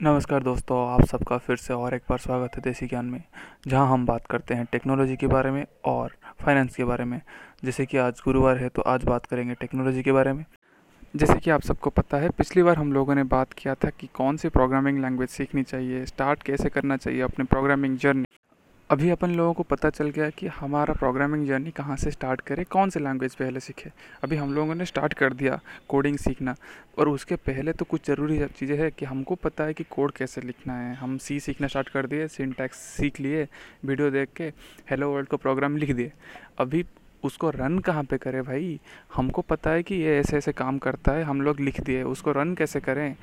नमस्कार दोस्तों, आप सबका फिर से और एक बार स्वागत है देसी ज्ञान में, जहाँ हम बात करते हैं टेक्नोलॉजी के बारे में और फाइनेंस के बारे में। जैसे कि आज गुरुवार है तो आज बात करेंगे टेक्नोलॉजी के बारे में। जैसे कि आप सबको पता है, पिछली बार हम लोगों ने बात किया था कि कौन सी प्रोग्रामिंग लैंग्वेज सीखनी चाहिए, स्टार्ट कैसे करना चाहिए अपने प्रोग्रामिंग जर्नी। अभी अपन लोगों को पता चल गया कि हमारा प्रोग्रामिंग जर्नी कहाँ से स्टार्ट करें, कौन से लैंग्वेज पहले सीखे। अभी हम लोगों ने स्टार्ट कर दिया कोडिंग सीखना। और उसके पहले तो कुछ ज़रूरी चीज़ें हैं कि हमको पता है कि कोड कैसे लिखना है। हम सी सीखना स्टार्ट कर दिए सिंटैक्स सीख लिए वीडियो देख के हेलो वर्ल्ड को प्रोग्राम लिख दिए। अभी उसको रन कहाँ पे करें भाई? हमको पता है कि ये ऐसे ऐसे काम करता है, हम लोग लिख दिए, उसको रन कैसे करें?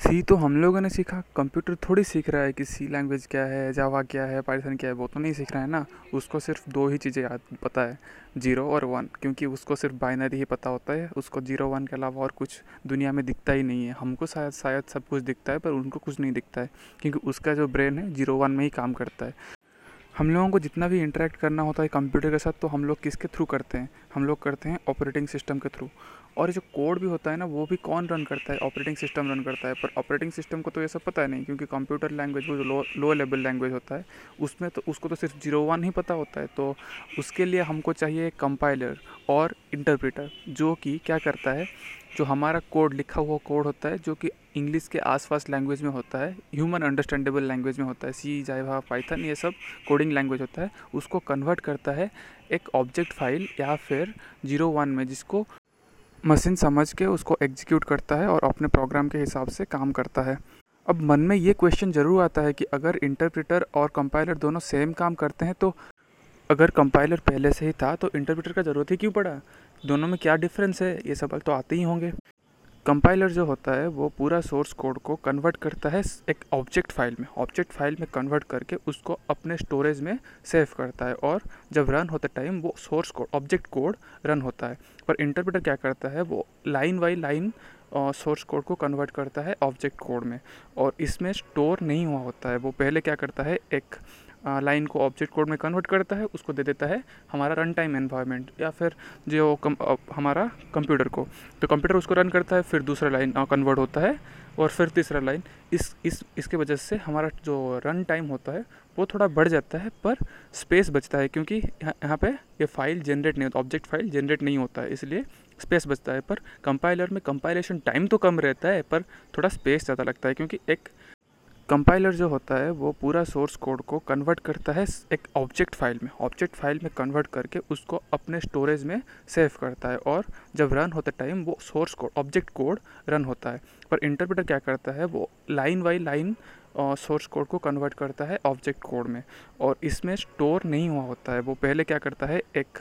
सी तो हम लोगों ने सीखा। कंप्यूटर थोड़ी सीख रहा है कि सी लैंग्वेज क्या है, जावा क्या है, पाइथन क्या है, वो तो नहीं सीख रहा है ना। उसको सिर्फ़ दो ही चीज़ें याद पता है, ज़ीरो और वन, क्योंकि उसको सिर्फ़ बाइनरी ही पता होता है। उसको ज़ीरो वन के अलावा और कुछ दुनिया में दिखता ही नहीं है। हमको शायद शायद सब कुछ दिखता है, पर उनको कुछ नहीं दिखता है, क्योंकि उसका जो ब्रेन है, ज़ीरो वन में ही काम करता है। हम लोगों को जितना भी इंटरेक्ट करना होता है कंप्यूटर के साथ तो हम लोग किसके थ्रू करते हैं? हम लोग करते हैं ऑपरेटिंग सिस्टम के थ्रू और ये जो कोड भी होता है ना, वो भी कौन रन करता है? ऑपरेटिंग सिस्टम रन करता है। पर ऑपरेटिंग सिस्टम को तो ये सब पता है नहीं, क्योंकि कंप्यूटर लैंग्वेज वो जो लो लो लेवल लैंग्वेज होता है, उसमें तो उसको तो सिर्फ़ ज़ीरो वन ही पता होता है। तो उसके लिए हमको चाहिए कंपाइलर और इंटरप्रेटर जो कि क्या करता है, जो हमारा कोड लिखा हुआ कोड होता है, जो कि इंग्लिश के आसपास लैंग्वेज में होता है ह्यूमन अंडरस्टैंडेबल लैंग्वेज में होता है सी जावा पाइथन ये सब कोडिंग लैंग्वेज होता है, उसको कन्वर्ट करता है एक ऑब्जेक्ट फ़ाइल या फिर ज़ीरो वन में जिसको मशीन समझ के उसको एग्जीक्यूट करता है और अपने प्रोग्राम के हिसाब से काम करता है। अब मन में ये क्वेश्चन ज़रूर आता है कि अगर इंटरप्रेटर और कंपाइलर दोनों सेम काम करते हैं तो अगर कंपाइलर पहले से ही था तो इंटरप्रेटर का ज़रूरत ही क्यों पड़ा? दोनों में क्या डिफरेंस है? ये सवाल तो आते ही होंगे। कंपाइलर जो होता है, वो पूरा सोर्स कोड को कन्वर्ट करता है एक ऑब्जेक्ट फ़ाइल में। ऑब्जेक्ट फ़ाइल में कन्वर्ट करके उसको अपने स्टोरेज में सेव करता है और जब रन होते टाइम वो source code object code run होता है। पर इंटरप्रेटर क्या करता है, वो line by line source code को कन्वर्ट करता है ऑब्जेक्ट कोड में। और इसमें स्टोर नहीं हुआ होता है। वो पहले क्या करता है, एक लाइन को ऑब्जेक्ट कोड में कन्वर्ट करता है उसको दे देता है हमारा रन टाइम एनवायरनमेंट या फिर जो कम, हमारा कंप्यूटर को। तो कंप्यूटर उसको रन करता है फिर दूसरा लाइन कन्वर्ट होता है और फिर तीसरा लाइन। इस इस इसके वजह से हमारा जो रन टाइम होता है वो थोड़ा बढ़ जाता है पर स्पेस बचता है क्योंकि यहाँ पे ये फ़ाइल जनरेट नहीं होता ऑब्जेक्ट फ़ाइल जनरेट नहीं होता है इसलिए स्पेस बचता है। पर कंपाइलर में कंपाइलेशन टाइम तो कम रहता है पर थोड़ा स्पेस ज़्यादा लगता है क्योंकि एक कंपाइलर जो होता है, वो पूरा सोर्स कोड को कन्वर्ट करता है एक ऑब्जेक्ट फ़ाइल में। ऑब्जेक्ट फ़ाइल में कन्वर्ट करके उसको अपने स्टोरेज में सेव करता है और जब रन होते टाइम वो source code object code run होता है। पर इंटरप्रेटर क्या करता है, वो line by line source code को कन्वर्ट करता है ऑब्जेक्ट कोड में। और इसमें स्टोर नहीं हुआ होता है। वो पहले क्या करता है, एक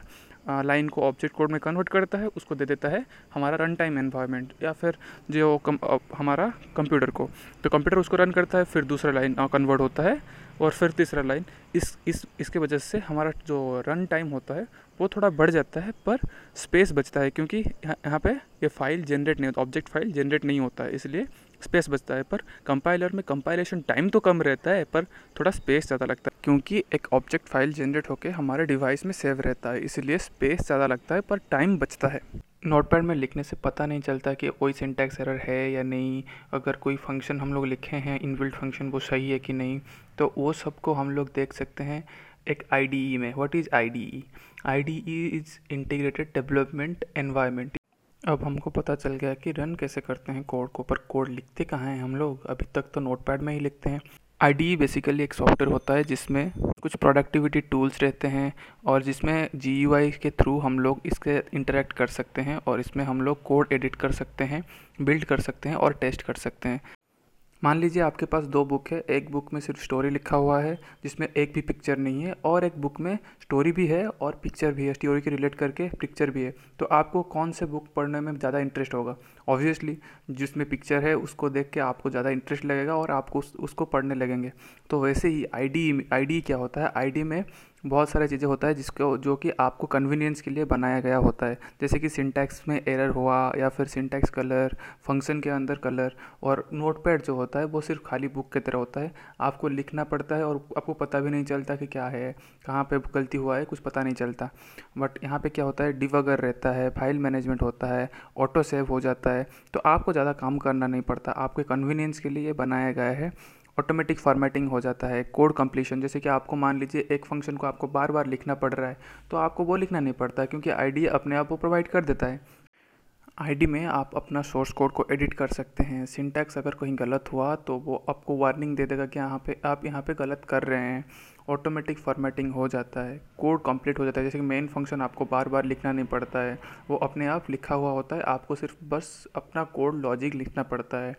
लाइन को ऑब्जेक्ट कोड में कन्वर्ट करता है उसको दे देता है हमारा रन टाइम एनवायरनमेंट या फिर जो कम, हमारा कंप्यूटर को। तो कंप्यूटर उसको रन करता है फिर दूसरा लाइन कन्वर्ट होता है और फिर तीसरा लाइन इस इस इसके वजह से हमारा जो रन टाइम होता है वो थोड़ा बढ़ जाता है पर स्पेस बचता है क्योंकि यहाँ पे ये फ़ाइल जनरेट नहीं होता ऑब्जेक्ट फ़ाइल जनरेट नहीं होता है इसलिए स्पेस बचता है, पर कंपाइलर में कंपाइलेशन टाइम तो कम रहता है, पर थोड़ा स्पेस ज़्यादा लगता है। क्योंकि एक ऑब्जेक्ट फ़ाइल जनरेट होकर हमारे डिवाइस में सेव रहता है, इसलिए स्पेस ज़्यादा लगता है, पर टाइम बचता है। नोटपैड में लिखने से पता नहीं चलता कि कोई सिंटैक्स एरर है या नहीं। अगर कोई फ़ंक्शन हम लोग लिखे हैं इनबिल्ट फ़ंक्शन वो सही है कि नहीं तो वो सबको हम लोग देख सकते हैं एक आईडीई में। What is I D E I D E is integrated development environment अब हमको पता चल गया कि रन कैसे करते हैं कोड को, पर कोड लिखते कहाँ हैं हम लोग? अभी तक तो नोटपैड में ही लिखते हैं। आईडी बेसिकली एक सॉफ्टवेयर होता है जिसमें कुछ प्रोडक्टिविटी टूल्स रहते हैं और जिसमें जीयूआई के थ्रू हम लोग इसके इंटरेक्ट कर सकते हैं और इसमें हम लोग कोड एडिट कर सकते हैं बिल्ड कर सकते हैं और टेस्ट कर सकते हैं। मान लीजिए आपके पास दो बुक है एक बुक में सिर्फ़ स्टोरी लिखा हुआ है जिसमें एक भी पिक्चर नहीं है और एक बुक में स्टोरी भी है और पिक्चर भी है स्टोरी के रिलेट करके पिक्चर भी है। तो आपको कौन से बुक पढ़ने में ज़्यादा इंटरेस्ट होगा? ऑब्वियसली जिसमें पिक्चर है उसको देख के आपको ज़्यादा इंटरेस्ट लगेगा और आपको उस, उसको पढ़ने लगेंगे। तो वैसे ही आई डी क्या होता है? आईडी में बहुत सारी चीज़ें होता है जिसको, जो कि आपको कन्वीनियंस के लिए बनाया गया होता है। जैसे कि सिंटैक्स में एरर हुआ या फिर सिंटैक्स कलर फ़ंक्शन के अंदर कलर और नोटपैड जो होता है वो सिर्फ़ खाली बुक की तरह होता है। आपको लिखना पड़ता है और आपको पता भी नहीं चलता कि क्या है, कहाँ पे गलती हुआ है, कुछ पता नहीं चलता। बट यहाँ पे क्या होता है डिवगर रहता है फ़ाइल मैनेजमेंट होता है ऑटो सेव हो जाता है। तो आपको ज़्यादा काम करना नहीं पड़ता। आपके कन्वीनियंस के लिए बनाया गया है। ऑटोमेटिक फॉर्मेटिंग हो जाता है कोड कंप्लीशन जैसे कि आपको मान लीजिए एक फ़ंक्शन को आपको बार बार लिखना पड़ रहा है तो आपको वो लिखना नहीं पड़ता क्योंकि आईडी अपने आप वो प्रोवाइड कर देता है। आईडी में आप अपना सोर्स कोड को एडिट कर सकते हैं। सिंटैक्स अगर कहीं गलत हुआ तो वो आपको वार्निंग दे देगा कि यहाँ पे, आप यहाँ पे गलत कर रहे हैं। ऑटोमेटिक फॉर्मेटिंग हो जाता है कोड कंप्लीट हो जाता है। जैसे कि मेन फ़ंक्शन आपको बार बार लिखना नहीं पड़ता है, वो अपने आप लिखा हुआ होता है, आपको सिर्फ़ बस अपना कोड लॉजिक लिखना पड़ता है।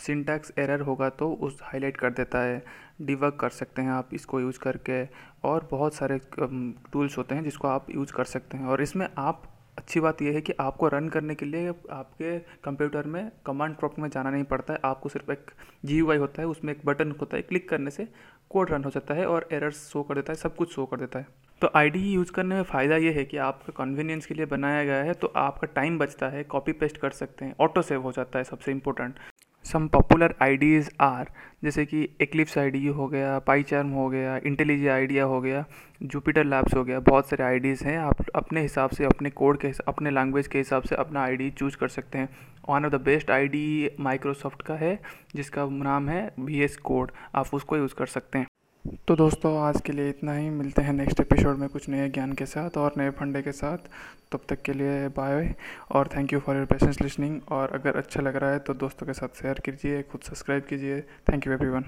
सिंटैक्स एरर होगा तो उस हाईलाइट कर देता है डिवर्क कर सकते हैं आप इसको यूज़ करके। और बहुत सारे टूल्स होते हैं जिसको आप यूज़ कर सकते हैं। और इसमें आप, अच्छी बात यह है कि आपको रन करने के लिए आपके कंप्यूटर में कमांड प्रॉप्ट में जाना नहीं पड़ता है। आपको सिर्फ़ एक जी होता है, उसमें एक बटन होता है, क्लिक करने से कोड रन हो जाता है और एरर्स शो कर देता है, सब कुछ शो कर देता है। तो आईडी यूज़ करने में फ़ायदा ये है कि आपका कन्वीनियंस के लिए बनाया गया है तो आपका टाइम बचता है, कॉपी पेस्ट कर सकते हैं, ऑटो सेव हो जाता है सबसे important some popular ideas are जैसे कि एक्लिप्स आई हो गया पाईचार्म हो गया इंटेलिजी आइडिया हो गया जुपिटर लैब्स हो गया, बहुत सारे आइडियाज़ हैं। आप अपने हिसाब से, अपने कोड के अपने लैंग्वेज के हिसाब से अपना आईडी चूज़ कर सकते हैं। One of the best ID Microsoft का है, जिसका नाम है वी कोड आप उसको यूज़ कर सकते हैं। तो दोस्तों, आज के लिए इतना ही। मिलते हैं नेक्स्ट एपिसोड में कुछ नए ज्ञान के साथ और नए फंडे के साथ। तब तक के लिए बाय और thank you for your patience listening और अगर अच्छा लग रहा है तो दोस्तों के साथ शेयर कीजिए, खुद सब्सक्राइब कीजिए। Thank you everyone